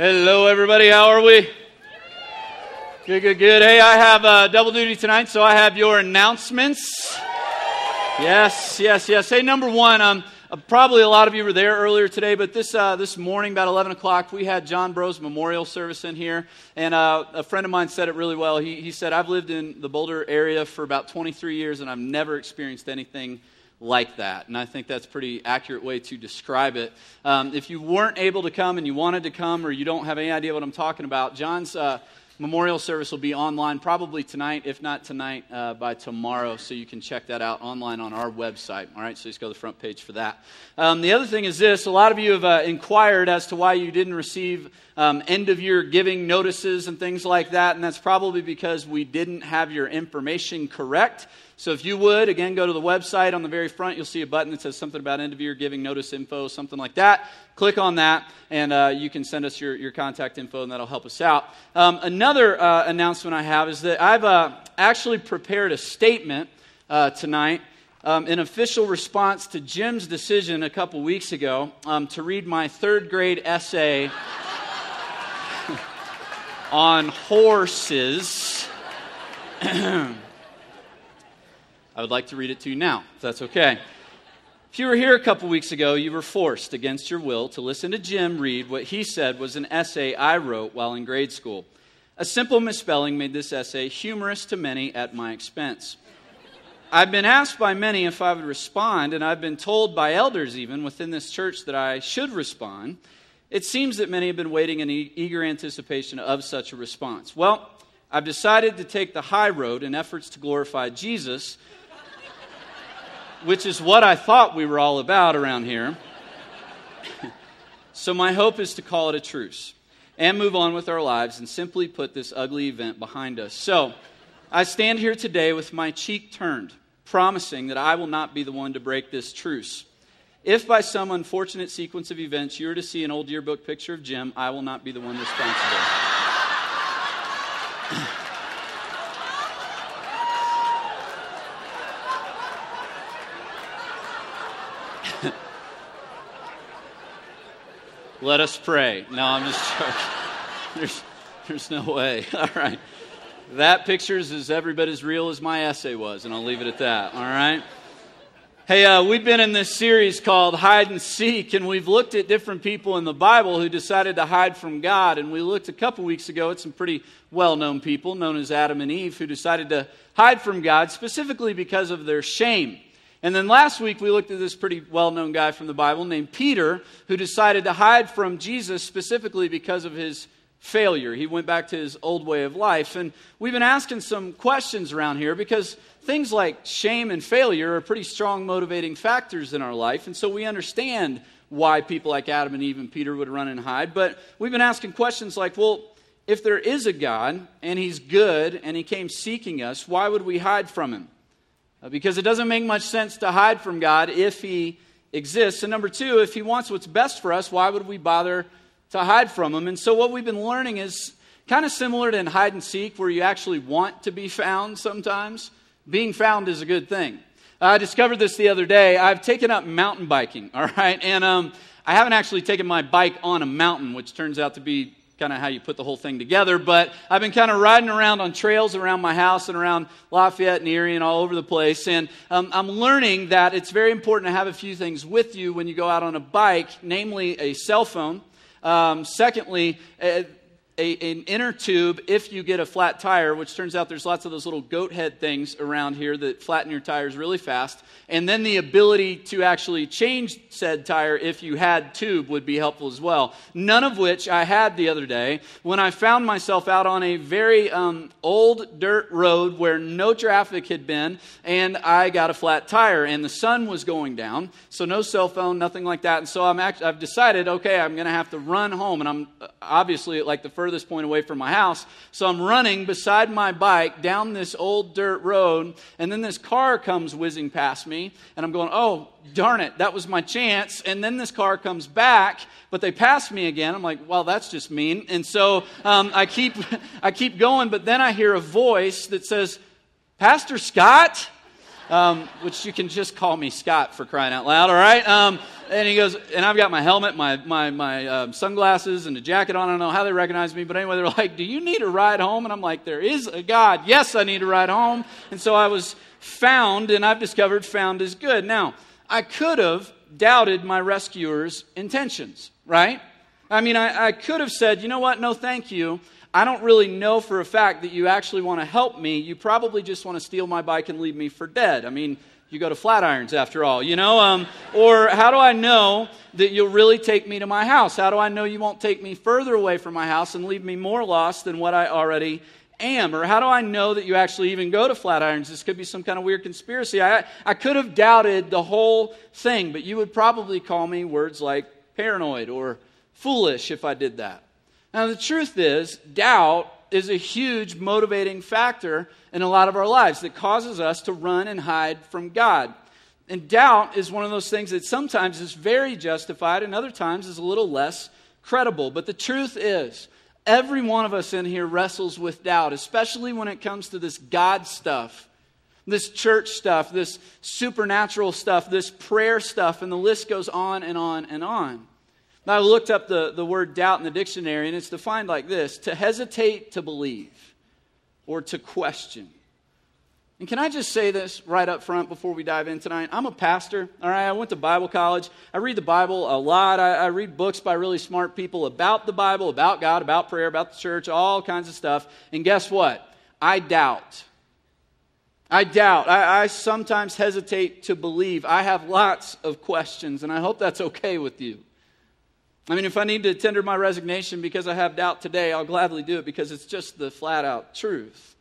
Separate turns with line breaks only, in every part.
Hello, everybody. How are we? Good, good, good. Hey, I have uh, double duty tonight, so I have your announcements. Yes, yes, yes. Hey, number one, um, uh, probably a lot of you were there earlier today, but this, uh, this morning, about 11 o'clock, we had John Bros memorial service in here. And uh, a friend of mine said it really well. He, he said, I've lived in the Boulder area for about 23 years, and I've never experienced anything like that. And I think that's a pretty accurate way to describe it. Um, if you weren't able to come and you wanted to come or you don't have any idea what I'm talking about, John's uh, memorial service will be online probably tonight, if not tonight, uh, by tomorrow. So you can check that out online on our website. All right, so just go to the front page for that. Um, the other thing is this a lot of you have uh, inquired as to why you didn't receive um, end of year giving notices and things like that. And that's probably because we didn't have your information correct. So if you would, again, go to the website. On the very front, you'll see a button that says something about end of year giving notice info, something like that. Click on that, and uh, you can send us your, your contact info, and that'll help us out. Um, another uh, announcement I have is that I've uh, actually prepared a statement uh, tonight. Um, in official response to Jim's decision a couple weeks ago um, to read my third grade essay on horses. I would like to read it to you now, if that's okay. If you were here a couple weeks ago, you were forced against your will to listen to Jim read what he said was an essay I wrote while in grade school. A simple misspelling made this essay humorous to many at my expense. I've been asked by many if I would respond, and I've been told by elders even within this church that I should respond. It seems that many have been waiting in eager anticipation of such a response. Well, I've decided to take the high road in efforts to glorify Jesus which is what I thought we were all about around here. so, my hope is to call it a truce and move on with our lives and simply put this ugly event behind us. So, I stand here today with my cheek turned, promising that I will not be the one to break this truce. If by some unfortunate sequence of events you are to see an old yearbook picture of Jim, I will not be the one responsible. Let us pray. No, I'm just joking. There's, there's no way. All right. That picture is every bit as real as my essay was, and I'll leave it at that. All right. Hey, uh, we've been in this series called Hide and Seek, and we've looked at different people in the Bible who decided to hide from God. And we looked a couple weeks ago at some pretty well known people, known as Adam and Eve, who decided to hide from God specifically because of their shame. And then last week we looked at this pretty well known guy from the Bible named Peter, who decided to hide from Jesus specifically because of his failure. He went back to his old way of life. And we've been asking some questions around here because things like shame and failure are pretty strong motivating factors in our life. And so we understand why people like Adam and Eve and Peter would run and hide. But we've been asking questions like, well, if there is a God and he's good and he came seeking us, why would we hide from him? Uh, because it doesn't make much sense to hide from God if He exists. And number two, if He wants what's best for us, why would we bother to hide from Him? And so, what we've been learning is kind of similar to in hide and seek, where you actually want to be found sometimes. Being found is a good thing. I discovered this the other day. I've taken up mountain biking, all right? And um, I haven't actually taken my bike on a mountain, which turns out to be kind of how you put the whole thing together. But I've been kind of riding around on trails around my house and around Lafayette and Erie and all over the place. And um, I'm learning that it's very important to have a few things with you when you go out on a bike, namely a cell phone. Um, secondly, uh, a, an inner tube if you get a flat tire, which turns out there's lots of those little goat head things around here that flatten your tires really fast. And then the ability to actually change said tire if you had tube would be helpful as well. None of which I had the other day when I found myself out on a very um, old dirt road where no traffic had been, and I got a flat tire, and the sun was going down. So no cell phone, nothing like that. And so I'm act- I've decided, okay, I'm going to have to run home, and I'm obviously like the first furthest point away from my house. So I'm running beside my bike down this old dirt road, and then this car comes whizzing past me, and I'm going, oh, darn it, that was my chance. And then this car comes back, but they pass me again. I'm like, well, that's just mean. And so um, I, keep, I keep going, but then I hear a voice that says, Pastor Scott? Um, which you can just call me Scott for crying out loud, all right? Um, and he goes, and I've got my helmet, my, my, my um, sunglasses, and a jacket on. I don't know how they recognize me, but anyway, they're like, Do you need a ride home? And I'm like, There is a God. Yes, I need a ride home. And so I was found, and I've discovered found is good. Now, I could have doubted my rescuer's intentions, right? I mean, I, I could have said, You know what? No, thank you. I don't really know for a fact that you actually want to help me. You probably just want to steal my bike and leave me for dead. I mean, you go to Flatirons after all, you know? Um, or how do I know that you'll really take me to my house? How do I know you won't take me further away from my house and leave me more lost than what I already am? Or how do I know that you actually even go to Flatirons? This could be some kind of weird conspiracy. I, I could have doubted the whole thing, but you would probably call me words like paranoid or foolish if I did that. Now, the truth is, doubt is a huge motivating factor in a lot of our lives that causes us to run and hide from God. And doubt is one of those things that sometimes is very justified and other times is a little less credible. But the truth is, every one of us in here wrestles with doubt, especially when it comes to this God stuff, this church stuff, this supernatural stuff, this prayer stuff, and the list goes on and on and on. Now, I looked up the, the word doubt in the dictionary, and it's defined like this to hesitate to believe or to question. And can I just say this right up front before we dive in tonight? I'm a pastor, all right? I went to Bible college. I read the Bible a lot. I, I, read books by really smart people about the Bible, about God, about prayer, about the church, all kinds of stuff. And guess what? I doubt. I doubt. I, I sometimes hesitate to believe. I have lots of questions, and I hope that's okay with you. I mean, if I need to tender my resignation because I have doubt today, I'll gladly do it because it's just the flat out truth.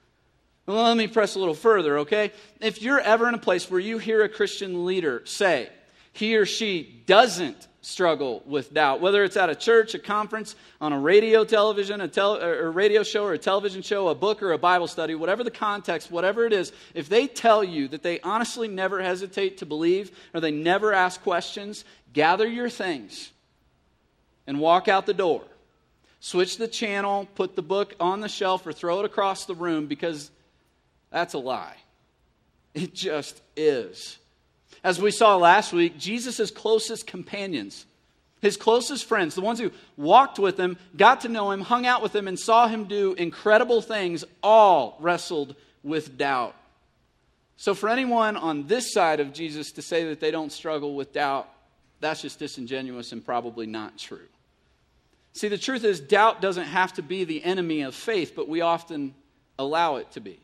Well, let me press a little further, okay? If you're ever in a place where you hear a Christian leader say he or she doesn't struggle with doubt, whether it's at a church, a conference, on a radio, television, a, tel- or radio show, or a television show, a book, or a Bible study, whatever the context, whatever it is, if they tell you that they honestly never hesitate to believe or they never ask questions, gather your things and walk out the door. Switch the channel, put the book on the shelf, or throw it across the room because that's a lie. It just is. As we saw last week, Jesus' closest companions, his closest friends, the ones who walked with him, got to know him, hung out with him, and saw him do incredible things, all wrestled with doubt. So, for anyone on this side of Jesus to say that they don't struggle with doubt, that's just disingenuous and probably not true. See, the truth is, doubt doesn't have to be the enemy of faith, but we often allow it to be.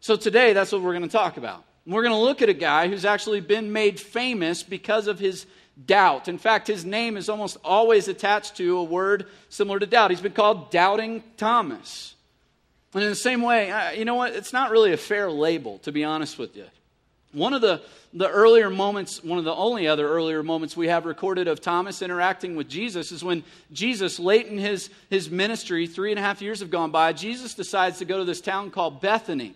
So today, that's what we're going to talk about. We're going to look at a guy who's actually been made famous because of his doubt. In fact, his name is almost always attached to a word similar to doubt. He's been called Doubting Thomas. And in the same way, you know what? It's not really a fair label, to be honest with you. One of the, the earlier moments, one of the only other earlier moments we have recorded of Thomas interacting with Jesus is when Jesus, late in his, his ministry, three and a half years have gone by, Jesus decides to go to this town called Bethany.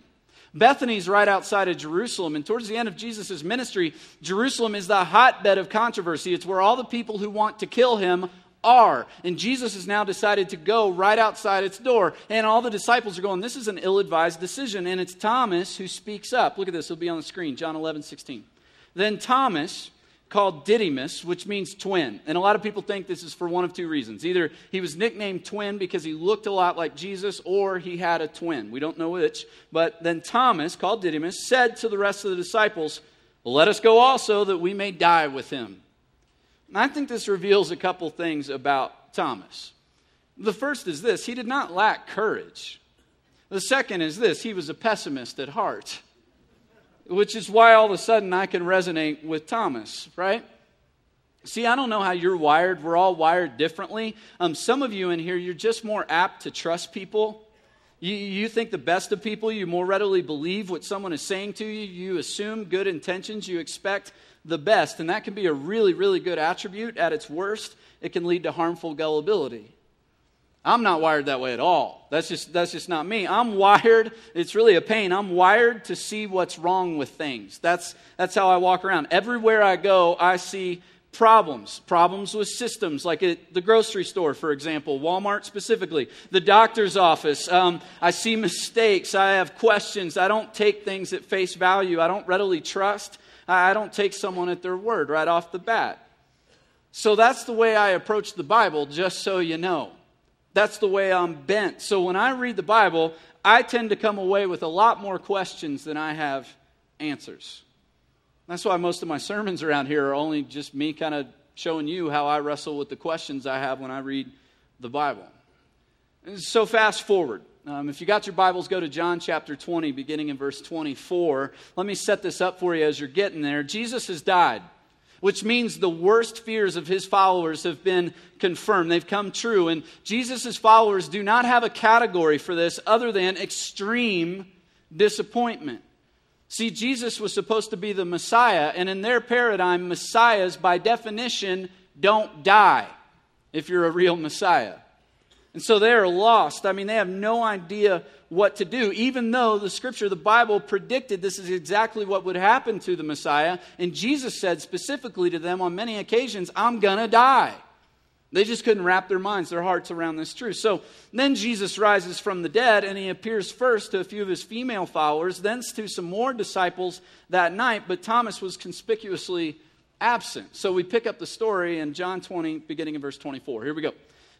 Bethany's right outside of Jerusalem, and towards the end of Jesus' ministry, Jerusalem is the hotbed of controversy. It's where all the people who want to kill him are. And Jesus has now decided to go right outside its door. And all the disciples are going, This is an ill advised decision. And it's Thomas who speaks up. Look at this, it'll be on the screen, John 11, 16. Then Thomas, called Didymus, which means twin. And a lot of people think this is for one of two reasons. Either he was nicknamed twin because he looked a lot like Jesus, or he had a twin. We don't know which. But then Thomas, called Didymus, said to the rest of the disciples, Let us go also that we may die with him. I think this reveals a couple things about Thomas. The first is this he did not lack courage. The second is this he was a pessimist at heart, which is why all of a sudden I can resonate with Thomas, right? See, I don't know how you're wired. We're all wired differently. Um, some of you in here, you're just more apt to trust people. You, you think the best of people. You more readily believe what someone is saying to you. You assume good intentions. You expect the best. And that can be a really, really good attribute. At its worst, it can lead to harmful gullibility. I'm not wired that way at all. That's just, that's just not me. I'm wired, it's really a pain. I'm wired to see what's wrong with things. That's, that's how I walk around. Everywhere I go, I see problems. Problems with systems, like at the grocery store, for example, Walmart specifically, the doctor's office. Um, I see mistakes. I have questions. I don't take things at face value. I don't readily trust. I don't take someone at their word right off the bat. So that's the way I approach the Bible, just so you know. That's the way I'm bent. So when I read the Bible, I tend to come away with a lot more questions than I have answers. That's why most of my sermons around here are only just me kind of showing you how I wrestle with the questions I have when I read the Bible. So, fast forward. Um, if you got your Bibles, go to John chapter 20, beginning in verse 24. Let me set this up for you as you're getting there. Jesus has died, which means the worst fears of his followers have been confirmed. They've come true. And Jesus' followers do not have a category for this other than extreme disappointment. See, Jesus was supposed to be the Messiah, and in their paradigm, Messiahs, by definition, don't die if you're a real Messiah. And so they are lost. I mean, they have no idea what to do, even though the scripture, the Bible, predicted this is exactly what would happen to the Messiah. And Jesus said specifically to them on many occasions, I'm going to die. They just couldn't wrap their minds, their hearts around this truth. So then Jesus rises from the dead and he appears first to a few of his female followers, then to some more disciples that night, but Thomas was conspicuously absent. So we pick up the story in John 20, beginning in verse 24. Here we go.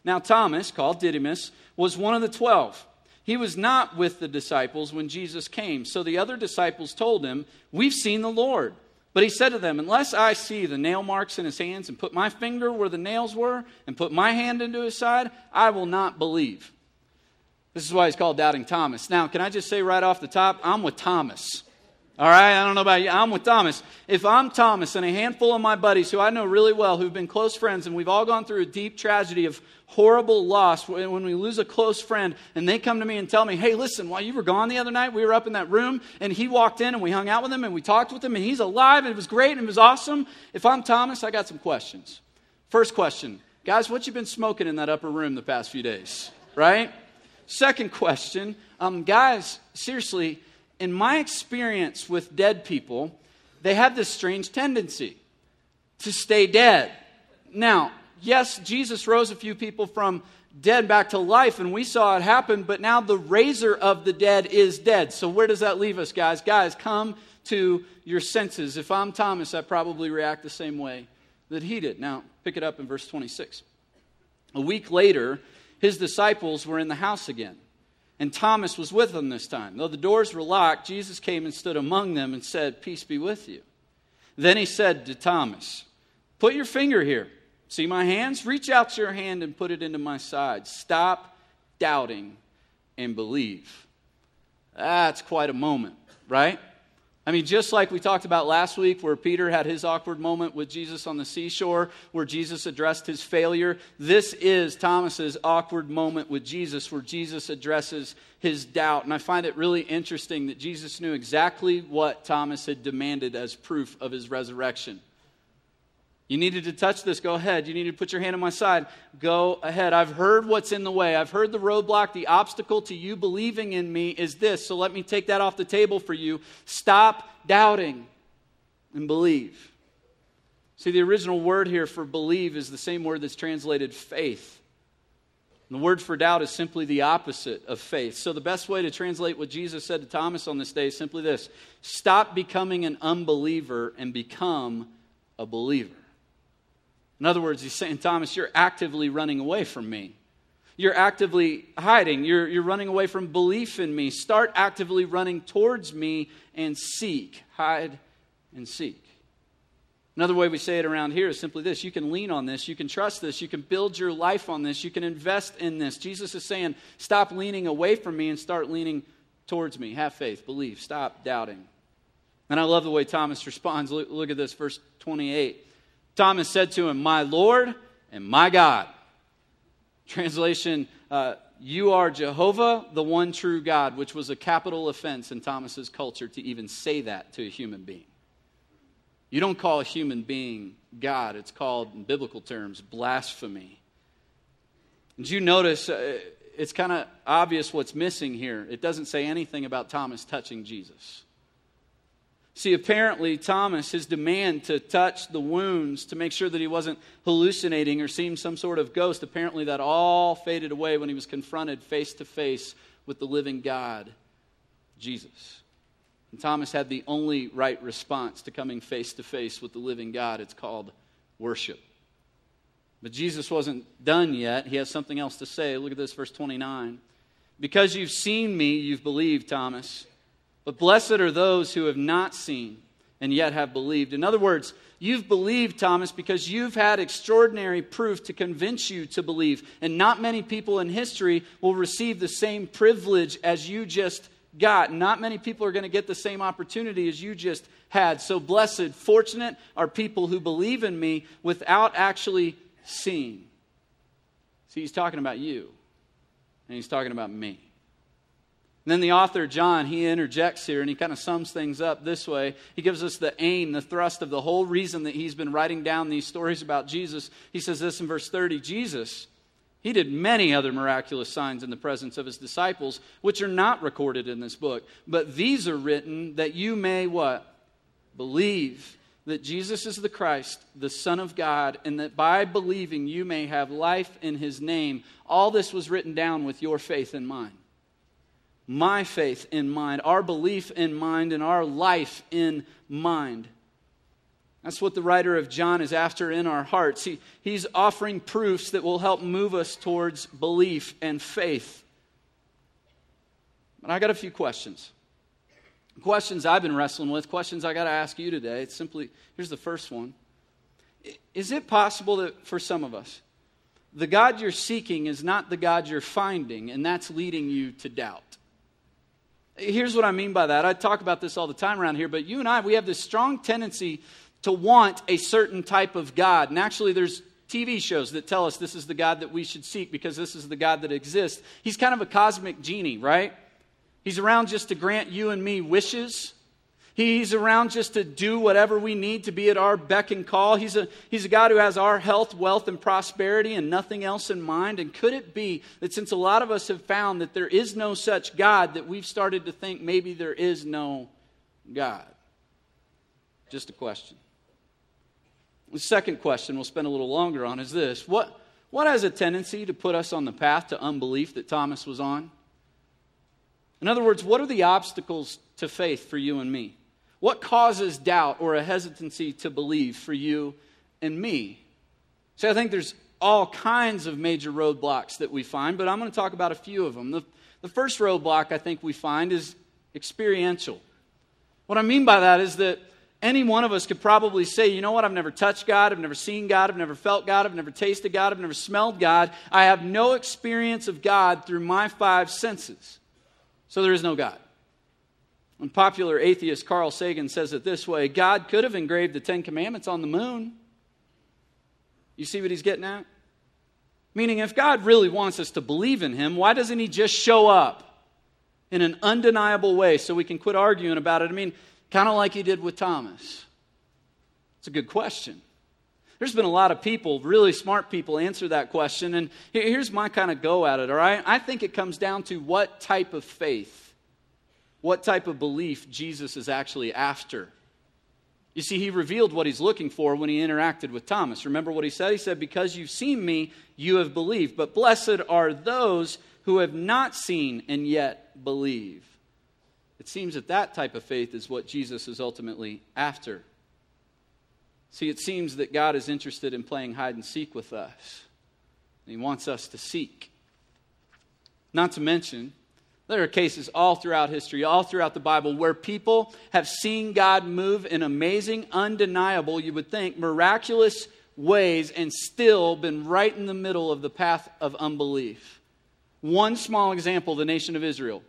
Now, Thomas, called Didymus, was one of the twelve. He was not with the disciples when Jesus came. So the other disciples told him, We've seen the Lord. But he said to them, Unless I see the nail marks in his hands, and put my finger where the nails were, and put my hand into his side, I will not believe. This is why he's called Doubting Thomas. Now, can I just say right off the top, I'm with Thomas. All right, I don't know about you. I'm with Thomas. If I'm Thomas and a handful of my buddies who I know really well, who've been close friends, and we've all gone through a deep tragedy of horrible loss when we lose a close friend, and they come to me and tell me, hey, listen, while you were gone the other night, we were up in that room, and he walked in, and we hung out with him, and we talked with him, and he's alive, and it was great, and it was awesome. If I'm Thomas, I got some questions. First question Guys, what you been smoking in that upper room the past few days? Right? Second question um, Guys, seriously, in my experience with dead people, they have this strange tendency to stay dead. Now, yes, Jesus rose a few people from dead back to life, and we saw it happen, but now the raiser of the dead is dead. So, where does that leave us, guys? Guys, come to your senses. If I'm Thomas, I probably react the same way that he did. Now, pick it up in verse 26. A week later, his disciples were in the house again. And Thomas was with them this time. Though the doors were locked, Jesus came and stood among them and said, Peace be with you. Then he said to Thomas, Put your finger here. See my hands? Reach out your hand and put it into my side. Stop doubting and believe. That's quite a moment, right? I mean, just like we talked about last week, where Peter had his awkward moment with Jesus on the seashore, where Jesus addressed his failure, this is Thomas's awkward moment with Jesus, where Jesus addresses his doubt. And I find it really interesting that Jesus knew exactly what Thomas had demanded as proof of his resurrection. You needed to touch this, go ahead. You needed to put your hand on my side, go ahead. I've heard what's in the way. I've heard the roadblock. The obstacle to you believing in me is this. So let me take that off the table for you. Stop doubting and believe. See, the original word here for believe is the same word that's translated faith. And the word for doubt is simply the opposite of faith. So, the best way to translate what Jesus said to Thomas on this day is simply this stop becoming an unbeliever and become a believer. In other words, he's saying, Thomas, you're actively running away from me. You're actively hiding. You're, you're running away from belief in me. Start actively running towards me and seek. Hide and seek. Another way we say it around here is simply this you can lean on this, you can trust this, you can build your life on this, you can invest in this. Jesus is saying, stop leaning away from me and start leaning towards me. Have faith, believe, stop doubting. And I love the way Thomas responds. Look, look at this, verse 28. Thomas said to him, My Lord and my God. Translation, uh, you are Jehovah, the one true God, which was a capital offense in Thomas's culture to even say that to a human being. You don't call a human being God, it's called, in biblical terms, blasphemy. Did you notice uh, it's kind of obvious what's missing here? It doesn't say anything about Thomas touching Jesus. See, apparently, Thomas, his demand to touch the wounds to make sure that he wasn't hallucinating or seeing some sort of ghost, apparently that all faded away when he was confronted face to face with the living God, Jesus. And Thomas had the only right response to coming face to face with the living God. It's called worship. But Jesus wasn't done yet. He has something else to say. Look at this, verse 29. Because you've seen me, you've believed, Thomas. But blessed are those who have not seen and yet have believed. In other words, you've believed, Thomas, because you've had extraordinary proof to convince you to believe. And not many people in history will receive the same privilege as you just got. Not many people are going to get the same opportunity as you just had. So, blessed, fortunate are people who believe in me without actually seeing. See, he's talking about you, and he's talking about me. And then the author, John, he interjects here and he kind of sums things up this way. He gives us the aim, the thrust of the whole reason that he's been writing down these stories about Jesus. He says this in verse 30 Jesus, he did many other miraculous signs in the presence of his disciples, which are not recorded in this book. But these are written that you may what? Believe that Jesus is the Christ, the Son of God, and that by believing you may have life in his name. All this was written down with your faith in mind my faith in mind, our belief in mind, and our life in mind. That's what the writer of John is after in our hearts. He, he's offering proofs that will help move us towards belief and faith. But I got a few questions. Questions I've been wrestling with, questions I got to ask you today. It's simply here's the first one Is it possible that for some of us, the God you're seeking is not the God you're finding, and that's leading you to doubt? Here's what I mean by that. I talk about this all the time around here, but you and I, we have this strong tendency to want a certain type of God. And actually, there's TV shows that tell us this is the God that we should seek because this is the God that exists. He's kind of a cosmic genie, right? He's around just to grant you and me wishes. He's around just to do whatever we need to be at our beck and call. He's a, he's a God who has our health, wealth, and prosperity and nothing else in mind. And could it be that since a lot of us have found that there is no such God, that we've started to think maybe there is no God? Just a question. The second question we'll spend a little longer on is this What, what has a tendency to put us on the path to unbelief that Thomas was on? In other words, what are the obstacles to faith for you and me? What causes doubt or a hesitancy to believe for you and me? See, I think there's all kinds of major roadblocks that we find, but I'm going to talk about a few of them. The, the first roadblock I think we find is experiential. What I mean by that is that any one of us could probably say, you know what, I've never touched God, I've never seen God, I've never felt God, I've never tasted God, I've never smelled God. I have no experience of God through my five senses. So there is no God. And popular atheist Carl Sagan says it this way God could have engraved the Ten Commandments on the moon. You see what he's getting at? Meaning, if God really wants us to believe in him, why doesn't he just show up in an undeniable way so we can quit arguing about it? I mean, kind of like he did with Thomas. It's a good question. There's been a lot of people, really smart people, answer that question. And here's my kind of go at it, all right? I think it comes down to what type of faith what type of belief Jesus is actually after. You see, he revealed what he's looking for when he interacted with Thomas. Remember what he said? He said, Because you've seen me, you have believed. But blessed are those who have not seen and yet believe. It seems that that type of faith is what Jesus is ultimately after. See, it seems that God is interested in playing hide and seek with us. He wants us to seek. Not to mention, there are cases all throughout history, all throughout the Bible, where people have seen God move in amazing, undeniable, you would think, miraculous ways and still been right in the middle of the path of unbelief. One small example the nation of Israel.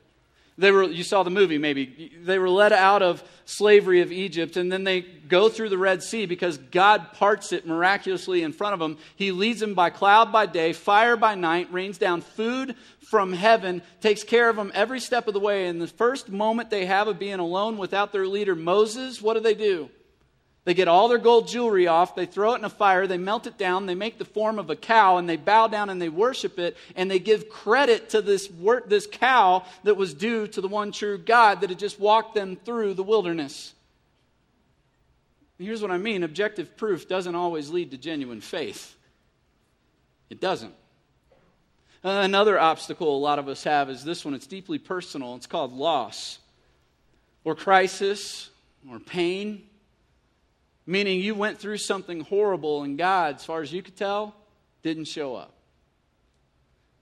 They were, you saw the movie maybe. They were led out of slavery of Egypt, and then they go through the Red Sea because God parts it miraculously in front of them. He leads them by cloud by day, fire by night, rains down food from heaven, takes care of them every step of the way. And the first moment they have of being alone without their leader, Moses, what do they do? They get all their gold jewelry off, they throw it in a fire, they melt it down, they make the form of a cow, and they bow down and they worship it, and they give credit to this, this cow that was due to the one true God that had just walked them through the wilderness. here's what I mean objective proof doesn't always lead to genuine faith. It doesn't. Uh, another obstacle a lot of us have is this one. It's deeply personal. It's called loss or crisis or pain Meaning you went through something horrible, and God, as far as you could tell, didn't show up.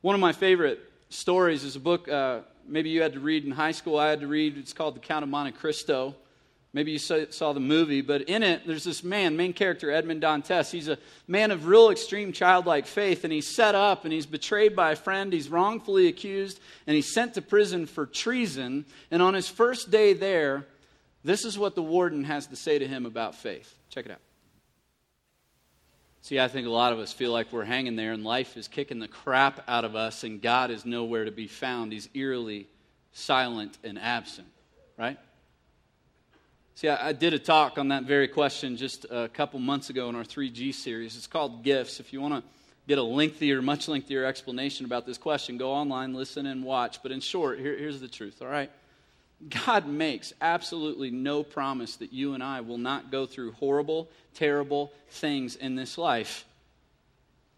One of my favorite stories is a book uh, maybe you had to read in high school. I had to read. It's called The Count of Monte Cristo. Maybe you saw the movie, but in it, there's this man, main character, Edmond Dantes. He's a man of real extreme childlike faith, and he's set up and he's betrayed by a friend. He's wrongfully accused, and he's sent to prison for treason. And on his first day there, this is what the warden has to say to him about faith. Check it out. See, I think a lot of us feel like we're hanging there and life is kicking the crap out of us and God is nowhere to be found. He's eerily silent and absent, right? See, I, I, did a talk on that very question just a couple months ago in our 3G series. It's called Gifts. If you want to get a lengthier, much lengthier explanation about this question, go online, listen, and watch. But in short, here, here's the truth, all right? God makes absolutely no promise that you and I will not go through horrible, terrible things in this life.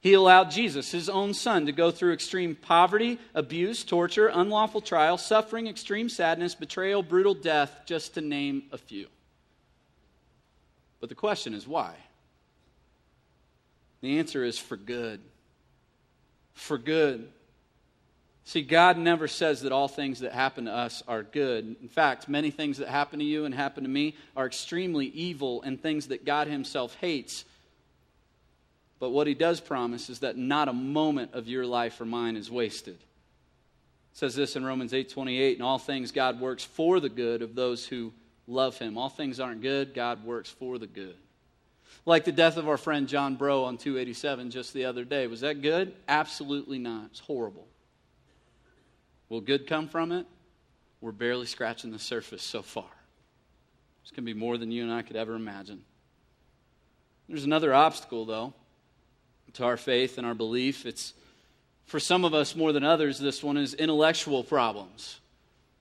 He allowed Jesus, his own son, to go through extreme poverty, abuse, torture, unlawful trial, suffering, extreme sadness, betrayal, brutal death, just to name a few. But the question is why? The answer is for good. For good. See, God never says that all things that happen to us are good. In fact, many things that happen to you and happen to me are extremely evil and things that God Himself hates. But what he does promise is that not a moment of your life or mine is wasted. It says this in Romans 8:28, "In all things God works for the good of those who love him. All things aren't good, God works for the good." Like the death of our friend John Bro on 287 just the other day. Was that good? Absolutely not. It's horrible. Will good come from it? We're barely scratching the surface so far. It's going to be more than you and I could ever imagine. There's another obstacle, though to our faith and our belief. It's for some of us more than others, this one is intellectual problems.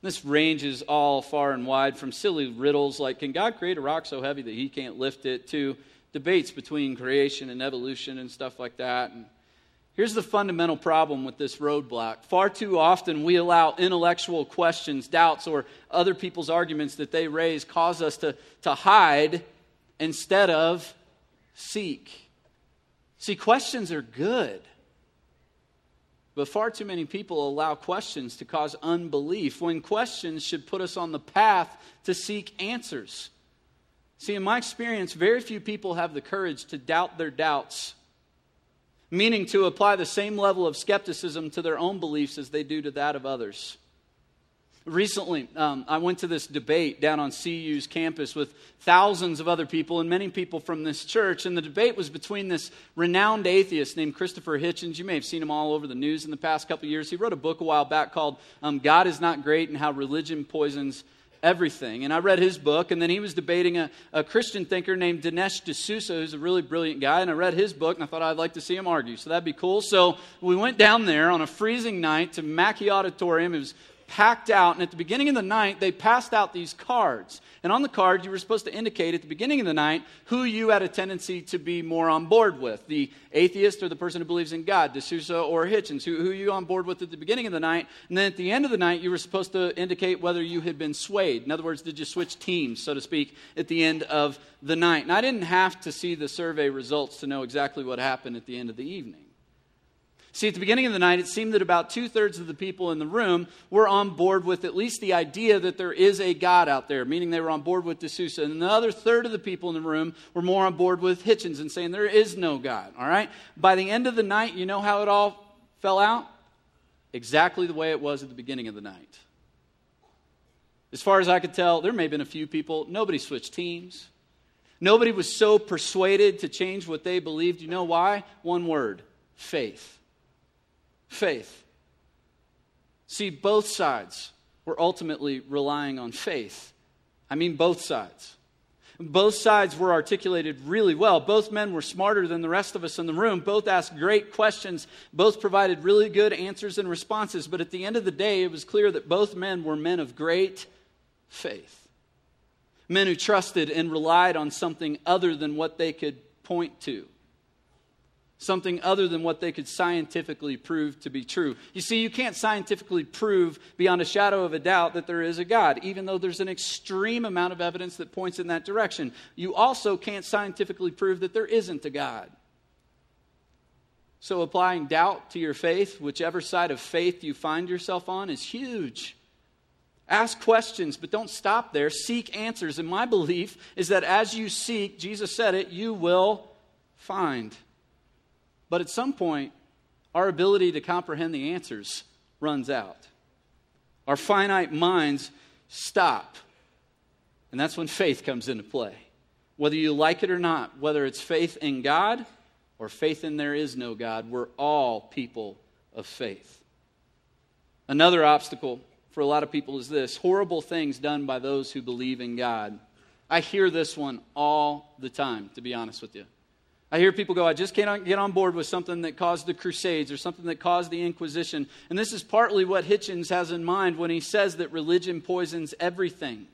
This ranges all far and wide from silly riddles like, can God create a rock so heavy that he can't lift it, to debates between creation and evolution and stuff like that. And here's the fundamental problem with this roadblock. Far too often we allow intellectual questions, doubts, or other people's arguments that they raise cause us to, to hide instead of seek. See, questions are good. But far too many people allow questions to cause unbelief when questions should put us on the path to seek answers. See, in my experience, very few people have the courage to doubt their doubts, meaning to apply the same level of skepticism to their own beliefs as they do to that of others. Recently, um, I went to this debate down on CU's campus with thousands of other people and many people from this church. And the debate was between this renowned atheist named Christopher Hitchens. You may have seen him all over the news in the past couple years. He wrote a book a while back called um, God is Not Great and How Religion Poisons Everything. And I read his book, and then he was debating a, a Christian thinker named Dinesh D'Souza, who's a really brilliant guy. And I read his book, and I thought oh, I'd like to see him argue. So that'd be cool. So we went down there on a freezing night to Macky Auditorium. It was packed out. And at the beginning of the night, they passed out these cards. And on the card, you were supposed to indicate at the beginning of the night who you had a tendency to be more on board with the atheist or the person who believes in God, D'Souza or Hitchens, who, who you on board with at the beginning of the night. And then at the end of the night, you were supposed to indicate whether you had been swayed. In other words, did you switch teams, so to speak, at the end of the night? And I didn't have to see the survey results to know exactly what happened at the end of the evening. See, at the beginning of the night, it seemed that about two thirds of the people in the room were on board with at least the idea that there is a God out there, meaning they were on board with D'Souza. And the other third of the people in the room were more on board with Hitchens and saying there is no God, all right? By the end of the night, you know how it all fell out? Exactly the way it was at the beginning of the night. As far as I could tell, there may have been a few people, nobody switched teams. Nobody was so persuaded to change what they believed. You know why? One word faith faith. See, both sides were ultimately relying on faith. I mean, both sides. Both sides were articulated really well. Both men were smarter than the rest of us in the room. Both asked great questions. Both provided really good answers and responses. But at the end of the day, it was clear that both men were men of great faith. Men who trusted and relied on something other than what they could point to something other than what they could scientifically prove to be true. You see, you can't scientifically prove beyond a shadow of a doubt that there is a God, even though there's an extreme amount of evidence that points in that direction. You also can't scientifically prove that there isn't a God. So, applying doubt to your faith, whichever side of faith you find yourself on, is huge. Ask questions, but don't stop there. Seek answers. And my belief is that as you seek, Jesus said it, you will find. But at some point, our ability to comprehend the answers runs out. Our finite minds stop. And that's when faith comes into play. Whether you like it or not, whether it's faith in God or faith in there is no God, we're all people of faith. Another obstacle for a lot of people is this horrible things done by those who believe in God. I hear this one all the time, to be honest with you. I hear people go, I just can't get on board with something that caused the Crusades or something that caused the Inquisition. And this is partly what Hitchens has in mind when he says that religion poisons everything.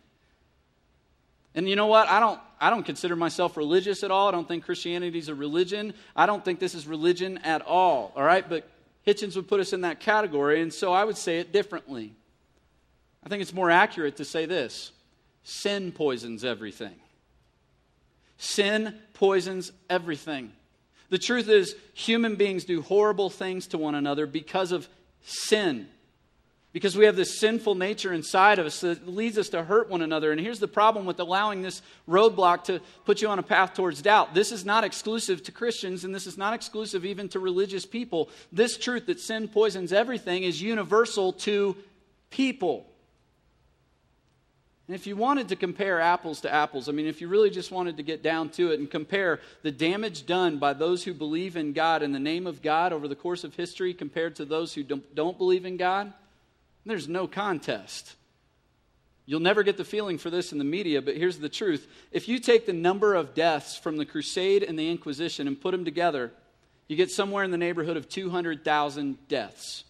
And you know what? I don't, I don't consider myself religious at all. I don't think Christianity is a religion. I don't think this is religion at all, all right? But Hitchens would put us in that category, and so I would say it differently. I think it's more accurate to say this sin poisons everything. Sin poisons everything. The truth is, human beings do horrible things to one another because of sin. Because we have this sinful nature inside of us that leads us to hurt one another. And here's the problem with allowing this roadblock to put you on a path towards doubt. This is not exclusive to Christians, and this is not exclusive even to religious people. This truth that sin poisons everything is universal to people. And if you wanted to compare apples to apples, I mean, if you really just wanted to get down to it and compare the damage done by those who believe in God in the name of God over the course of history compared to those who don't, don't believe in God, there's no contest. You'll never get the feeling for this in the media, but here's the truth. If you take the number of deaths from the Crusade and the Inquisition and put them together, you get somewhere in the neighborhood of 200,000 deaths.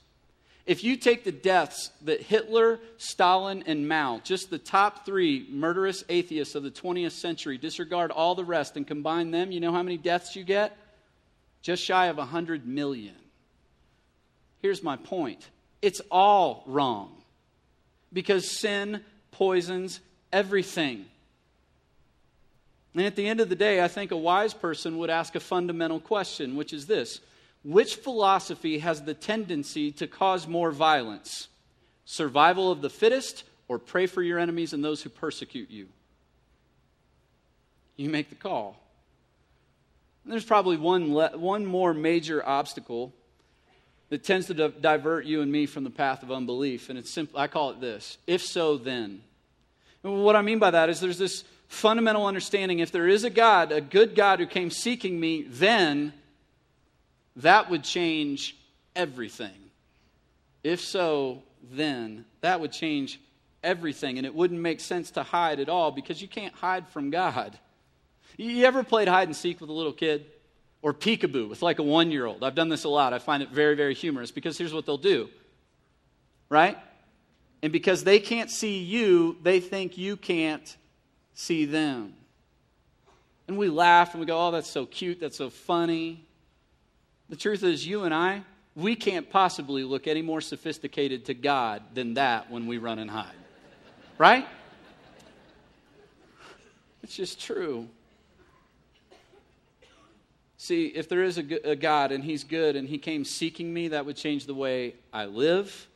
If you take the deaths that Hitler, Stalin, and Mao, just the top three murderous atheists of the 20th century, disregard all the rest and combine them, you know how many deaths you get? Just shy of 100 million. Here's my point it's all wrong because sin poisons everything. And at the end of the day, I think a wise person would ask a fundamental question, which is this which philosophy has the tendency to cause more violence? Survival of the fittest or pray for your enemies and those who persecute you? You make the call. And there's probably one, le- one more major obstacle that tends to di- divert you and me from the path of unbelief. And it's simple, I call it this if so, then. And what I mean by that is there's this fundamental understanding if there is a God, a good God who came seeking me, then that would change everything. If so, then that would change everything. And it wouldn't make sense to hide at all because you can't hide from God. You ever played hide and seek with a little kid? Or peekaboo with like a one year old? I've done this a lot. I find it very, very humorous because here's what they'll do, right? And because they can't see you, they think you can't see them. And we laugh and we go, oh, that's so cute, that's so funny. The truth is, you and I, we can't possibly look any more sophisticated to God than that when we run and hide. Right? It's just true. See, if there is a, God and He's good and He came seeking me, that would change the way I live,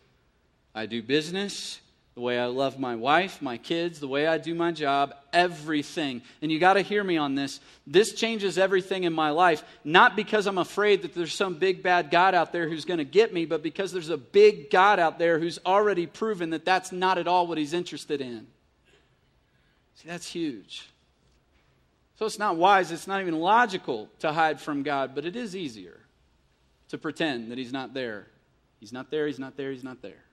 I do business, the way I love my wife, my kids, the way I do my job, everything. And you got to hear me on this. This changes everything in my life, not because I'm afraid that there's some big bad God out there who's going to get me, but because there's a big God out there who's already proven that that's not at all what he's interested in. See, that's huge. So it's not wise, it's not even logical to hide from God, but it is easier to pretend that he's not there. He's not there, he's not there, he's not there.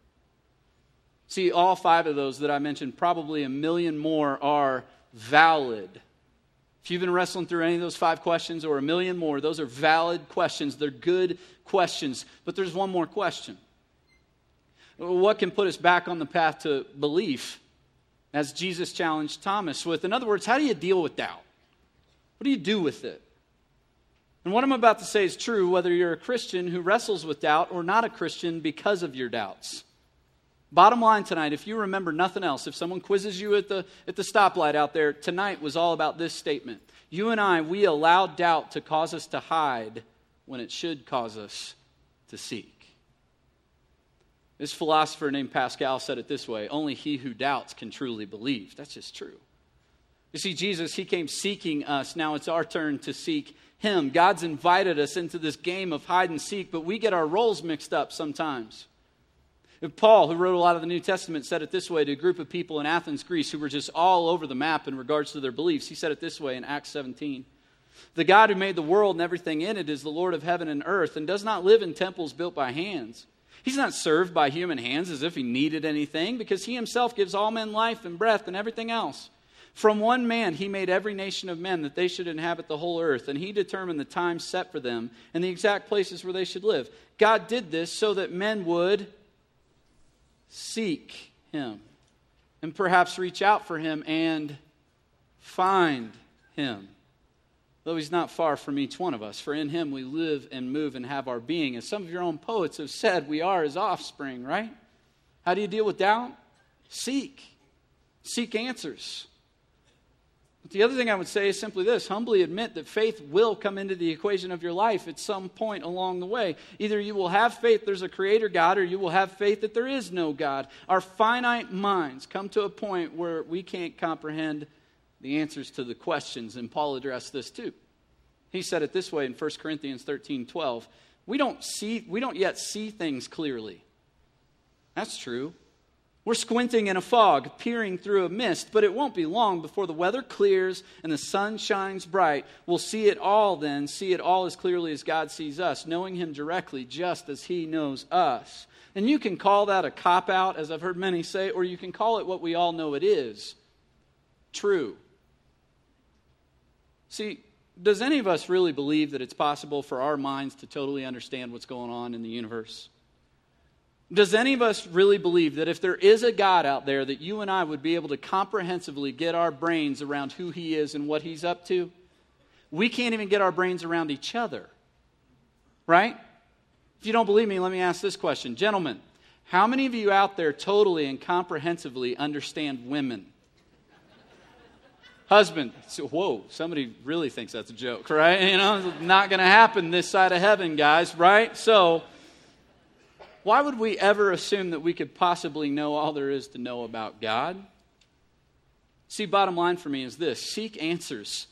See, all five of those that I mentioned, probably a million more, are valid. If you've been wrestling through any of those five questions or a million more, those are valid questions. They're good questions. But there's one more question What can put us back on the path to belief, as Jesus challenged Thomas with? In other words, how do you deal with doubt? What do you do with it? And what I'm about to say is true whether you're a Christian who wrestles with doubt or not a Christian because of your doubts. Bottom line tonight, if you remember nothing else, if someone quizzes you at the, at the stoplight out there, tonight was all about this statement. You and I, we allow doubt to cause us to hide when it should cause us to seek. This philosopher named Pascal said it this way only he who doubts can truly believe. That's just true. You see, Jesus, he came seeking us. Now it's our turn to seek him. God's invited us into this game of hide and seek, but we get our roles mixed up sometimes. Paul, who wrote a lot of the New Testament, said it this way to a group of people in Athens, Greece, who were just all over the map in regards to their beliefs. He said it this way in Acts 17 The God who made the world and everything in it is the Lord of heaven and earth, and does not live in temples built by hands. He's not served by human hands as if he needed anything, because he himself gives all men life and breath and everything else. From one man he made every nation of men that they should inhabit the whole earth, and he determined the time set for them and the exact places where they should live. God did this so that men would seek him and perhaps reach out for him and find him. Though he's not far from each one of us, for in him we live and move and have our being. As some of your own poets have said, we are his offspring, right? How do you deal with doubt? Seek. Seek answers. But the other thing I would say is simply this humbly admit that faith will come into the equation of your life at some point along the way. Either you will have faith there's a creator God, or you will have faith that there is no God. Our finite minds come to a point where we can't comprehend the answers to the questions, and Paul addressed this too. He said it this way in 1 Corinthians 13 12. We don't, see, we don't yet see things clearly. That's true. We're squinting in a fog, peering through a mist, but it won't be long before the weather clears and the sun shines bright. We'll see it all then, see it all as clearly as God sees us, knowing Him directly just as He knows us. And you can call that a cop out, as I've heard many say, or you can call it what we all know it is true. See, does any of us really believe that it's possible for our minds to totally understand what's going on in the universe? Does any of us really believe that if there is a God out there, that you and I would be able to comprehensively get our brains around who He is and what He's up to? We can't even get our brains around each other. Right? If you don't believe me, let me ask this question. Gentlemen, how many of you out there totally and comprehensively understand women? Husband, so, whoa, somebody really thinks that's a joke, right? You know, not going to happen this side of heaven, guys, right? So, why would we ever assume that we could possibly know all there is to know about God? See, bottom line for me is this seek answers.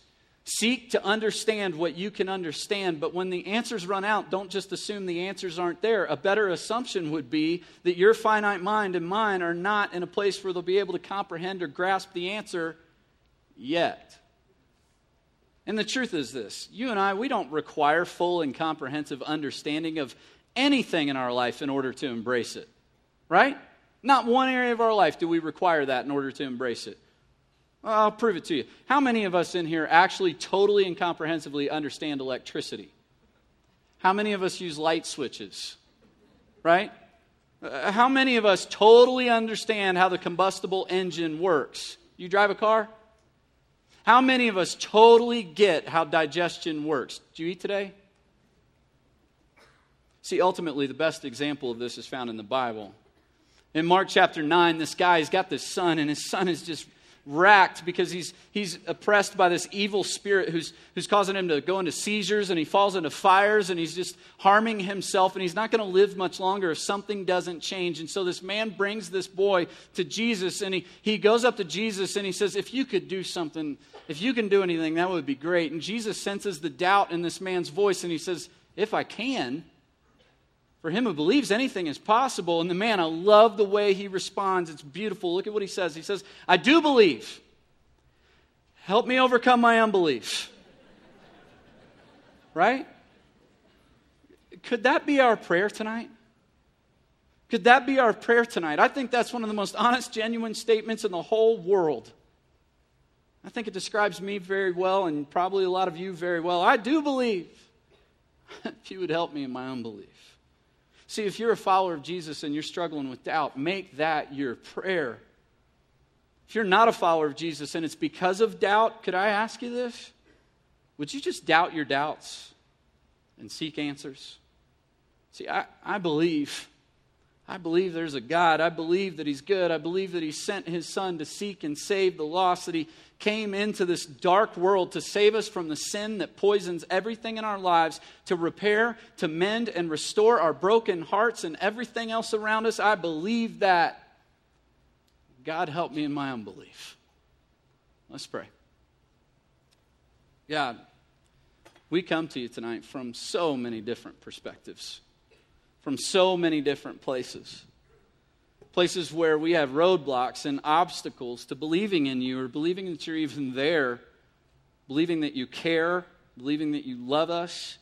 Seek to understand what you can understand, but when the answers run out, don't just assume the answers aren't there. A better assumption would be that your finite mind and mine are not in a place where they'll be able to comprehend or grasp the answer yet. And the truth is this you and I, we don't require full and comprehensive understanding of anything in our life in order to embrace it, right? Not one area of our life do we require that in order to embrace it. Well, I'll prove it to you. How many of us in here actually totally and comprehensively understand electricity? How many of us use light switches? Right? Uh, how many of us totally understand how the combustible engine works? You drive a car? How many of us totally get how digestion works? Do you eat today? See, ultimately, the best example of this is found in the Bible. In Mark chapter 9, this guy, has got this son, and his son is just racked because he's, he's oppressed by this evil spirit who's, who's causing him to go into seizures and he falls into fires and he's just harming himself and he's not going to live much longer if something doesn't change. And so this man brings this boy to Jesus and he, he goes up to Jesus and he says, If you could do something, if you can do anything, that would be great. And Jesus senses the doubt in this man's voice and he says, If I can. For him who believes anything is possible. And the man, I love the way he responds. It's beautiful. Look at what he says. He says, I do believe. Help me overcome my unbelief. right? Could that be our prayer tonight? Could that be our prayer tonight? I think that's one of the most honest, genuine statements in the whole world. I think it describes me very well and probably a lot of you very well. I do believe. if you would help me in my unbelief. See, if you're a follower of Jesus and you're struggling with doubt, make that your prayer. If you're not a follower of Jesus and it's because of doubt, could I ask you this? Would you just doubt your doubts and seek answers? See, I, I believe. I believe there's a God. I believe that He's good. I believe that He sent His Son to seek and save the lost, that He came into this dark world to save us from the sin that poisons everything in our lives, to repair, to mend, and restore our broken hearts and everything else around us. I believe that. God help me in my unbelief. Let's pray. God, we come to you tonight from so many different perspectives from so many different places. Places where we have roadblocks and obstacles to believing in you or believing that you're even there, believing that you care, believing that you love us,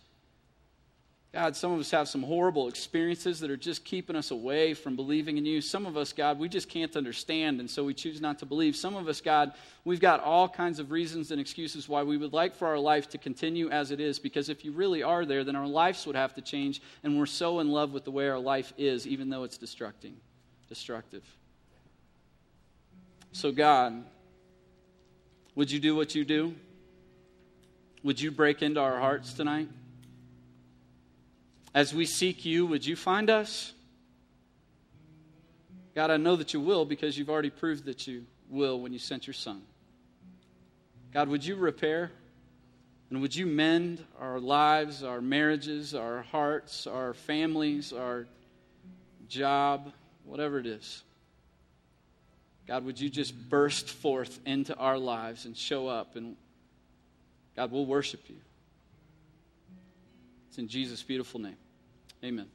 God, some of us have some horrible experiences that are just keeping us away from believing in you. Some of us, God, we just can't understand, and so we choose not to believe. Some of us, God, we've got all kinds of reasons and excuses why we would like for our life to continue as it is, because if you really are there, then our lives would have to change, and we're so in love with the way our life is, even though it's destructing, destructive. So, God, would you do what you do? Would you break into our hearts tonight? As we seek you, would you find us? God, I know that you will because you've already proved that you will when you sent your son. God, would you repair and would you mend our lives, our marriages, our hearts, our families, our job, whatever it is? God, would you just burst forth into our lives and show up? And God, we'll worship you. It's in Jesus' beautiful name. Amen.